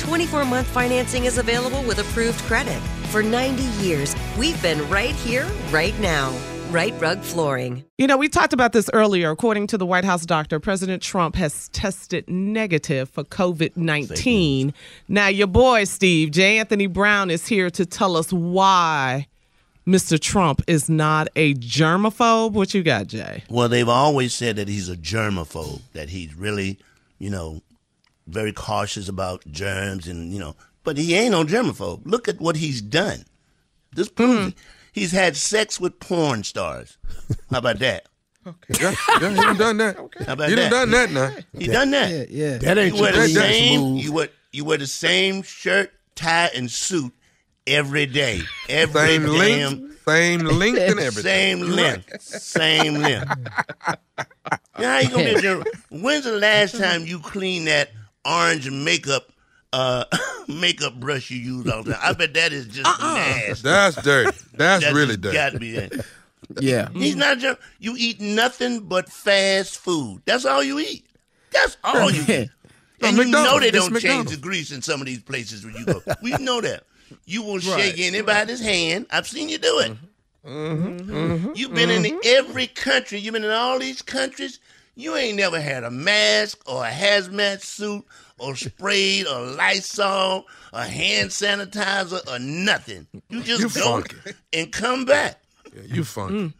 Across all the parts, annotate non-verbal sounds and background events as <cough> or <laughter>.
24 month financing is available with approved credit. For 90 years, we've been right here, right now. Rite Rug Flooring. You know, we talked about this earlier. According to the White House doctor, President Trump has tested negative for COVID 19. Now, your boy, Steve, J. Anthony Brown, is here to tell us why Mr. Trump is not a germaphobe. What you got, Jay? Well, they've always said that he's a germaphobe, that he's really, you know, very cautious about germs and, you know, but he ain't no germaphobe. Look at what he's done. This hmm. proves it. He's had sex with porn stars. How about that? Yeah, yeah, he done done that. <laughs> How about He that? done done that now. He done that. Yeah, yeah. That ain't you wear the your same. You wear you wear the same shirt, tie, and suit every day. Every Same damn length, same length and everything. same length, same length. <laughs> Now how you gonna be a germ- When's the last time you cleaned that orange makeup uh <laughs> makeup brush you use all the time? I bet that is just nasty. That's dirty. <laughs> That's That really dirty. Got to be that. Yeah. He's not a germ. You eat nothing but fast food. That's all you eat. That's all you <laughs> eat. No, And you know they don't change McDonald's. the grease in some of these places where you go. We know that. You will shake anybody's hand. I've seen you do it. Mm-hmm. You've been in every country. You've been in all these countries. You ain't never had a mask or a hazmat suit or sprayed or Lysol or hand sanitizer or nothing. You <laughs> just You go funky. and come back Yeah, you funky. Mm.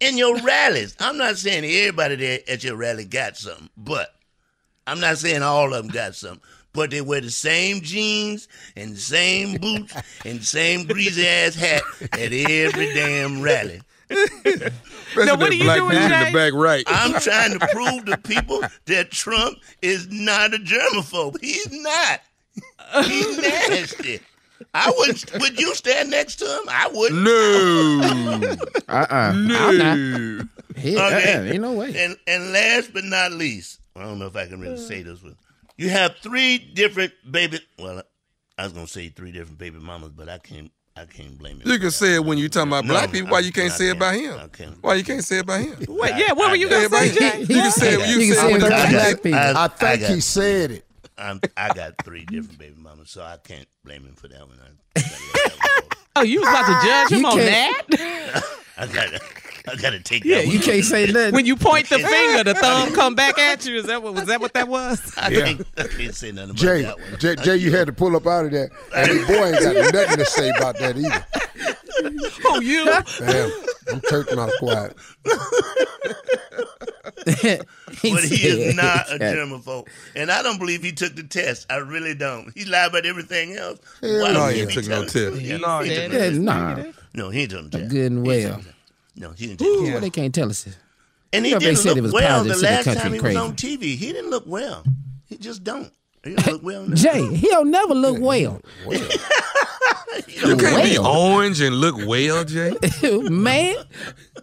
in your rallies. I'm not saying everybody there at your rally got something, but I'm not saying all of them got something. But they wear the same jeans and the same boots and the same greasy ass hat at every damn rally. Especially Now, what are you doing, dude in the back right. I'm trying to prove to people that Trump is not a germaphobe. He's not. He's nasty. I wouldn't. Would you stand next to him? I wouldn't. No. <laughs> Uh-uh. I'm not. no. He, Okay. uh-uh, ain't no way. And and last but not least, I don't know if I can really say this one. You have three different baby. Well, I was gonna say three different baby mamas, but I can't. I can't blame it. You can say it when you talking about No, black people. Why you can't I say it about him? Why you can't say it about him? <laughs> Wait, yeah, what were you Say gonna say, about Jay? him. You can say it. You You can can say say it it about black people. I, I think he said it. I'm, I got three different baby mamas, so I can't blame him for that one. I, I gotta let that one go. <laughs> Oh, you was about to judge him You on can't- that? <laughs> I got I gotta take Yeah, that. you can't say <laughs> nothing. When you point the finger, the thumb <laughs> come back at you. Is that what was that what that was? <laughs> I, Yeah. can't, I can't say nothing about Jay, that one. Jay, Jay, you had to pull up out of that. And the boy ain't got nothing to say about that either. Oh, you. Damn, I'm church mouth quiet. But he is not a germaphobe. And I don't believe he took the test. I really don't. He lied about everything else. Hell Why no, would he ain't took no test. Yeah, No, he he took didn't. no Yeah, test. nah. No, he didn't take no test. Good and well. Take no test. He didn't take no Ooh, test. they can't tell us. And he You know, they didn't said look it was well the positive to the last time he crazy. was on TV. He didn't look well. He just don't. He don't look well. now. Jay, he'll never look well. <laughs> You can't be orange and look well, Jay. <laughs> Man,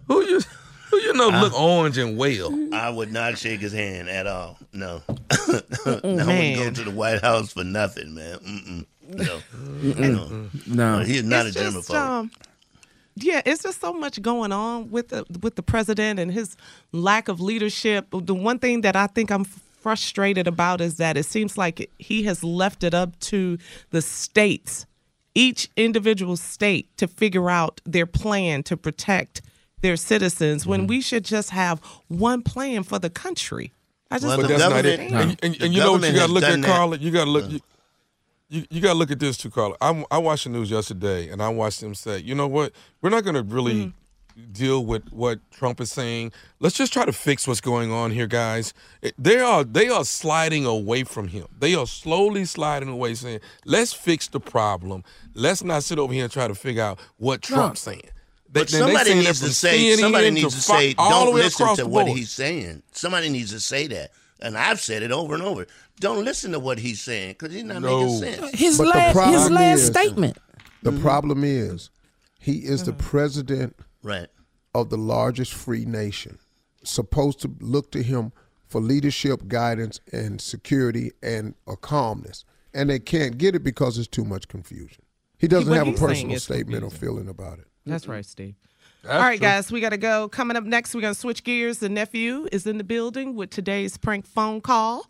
Who you who you know look orange and well? I would not shake his hand at all. No. <laughs> I wouldn't go to the White House for nothing, man. Mm-mm. No. no. no. He is not It's a just, germaphobe. um, yeah, it's just so much going on with the with the president and his lack of leadership. The one thing that I think I'm frustrated about is that it seems like he has left it up to the states, each individual state, to figure out their plan to protect their citizens when we should just have one plan for the country. I just Well, But that's not it. government- And, and, and you know what you got to look at. Carla. You got to look. You, you, you got to look at this too, Carla. I, I watched the news yesterday, and I watched them say, you know what? We're not going to really mm. deal with what Trump is saying. Let's just try to fix what's going on here, guys. It- They are they are sliding away from him. They are slowly sliding away, saying, "Let's fix the problem. Let's not sit over here and try to figure out what Trump's saying." They- But they somebody saying needs to say CNN somebody needs to Fo- say don't listen to what board. he's saying. Somebody needs to say that. And I've said it over and over. Don't listen to what he's saying because he's not No. making sense. His But the last his last is- statement. The mm-hmm. problem is, he is the mm-hmm. president Right. of the largest free nation, supposed to look to him for leadership, guidance, and security and a calmness. And they can't get it because there's too much confusion. He doesn't What have a personal is statement or feeling about it. That's right, Steve. That's All right, true. guys, we got to go. Coming up next, we're going to switch gears. The nephew is in the building with today's prank phone call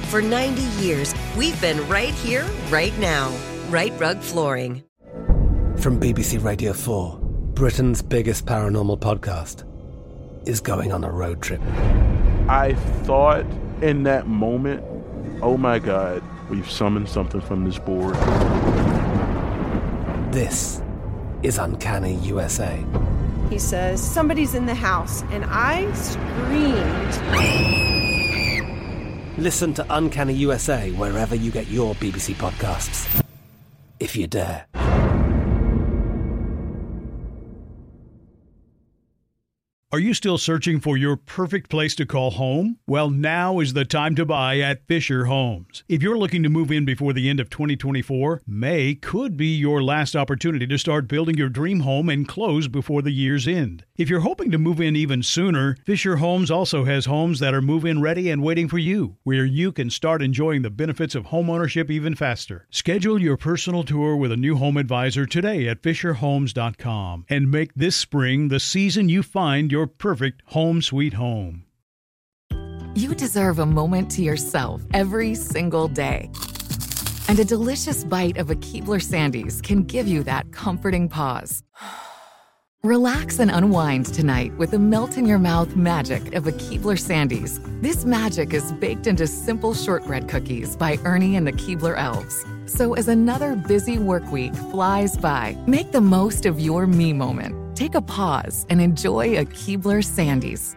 For 90 years, we've been right here, right now. Rite Rug Flooring. From BBC Radio 4, Britain's biggest paranormal podcast is going on a road trip. I thought in that moment, oh my God, we've summoned something from this board. This is Uncanny USA. He says, Somebody's in the house, and I screamed. Listen to Uncanny USA wherever you get your BBC podcasts, if you dare. Are you still searching for your perfect place to call home? Well, now is the time to buy at Fisher Homes. If you're looking to move in before the end of 2024, May could be your last opportunity to start building your dream home and close before the year's end. If you're hoping to move in even sooner, Fisher Homes also has homes that are move in ready and waiting for you, where you can start enjoying the benefits of homeownership even faster. Schedule your personal tour with a new home advisor today at FisherHomes.com and make this spring the season you find your perfect home sweet home. You deserve a moment to yourself every single day. And a delicious bite of a Keebler Sandies can give you that comforting pause. <sighs> Relax and unwind tonight with the melt in your mouth magic of a Keebler Sandies. This magic is baked into simple shortbread cookies by Ernie and the Keebler Elves. So as another busy work week flies by, make the most of your me moment. Take a pause and enjoy a Keebler Sandies.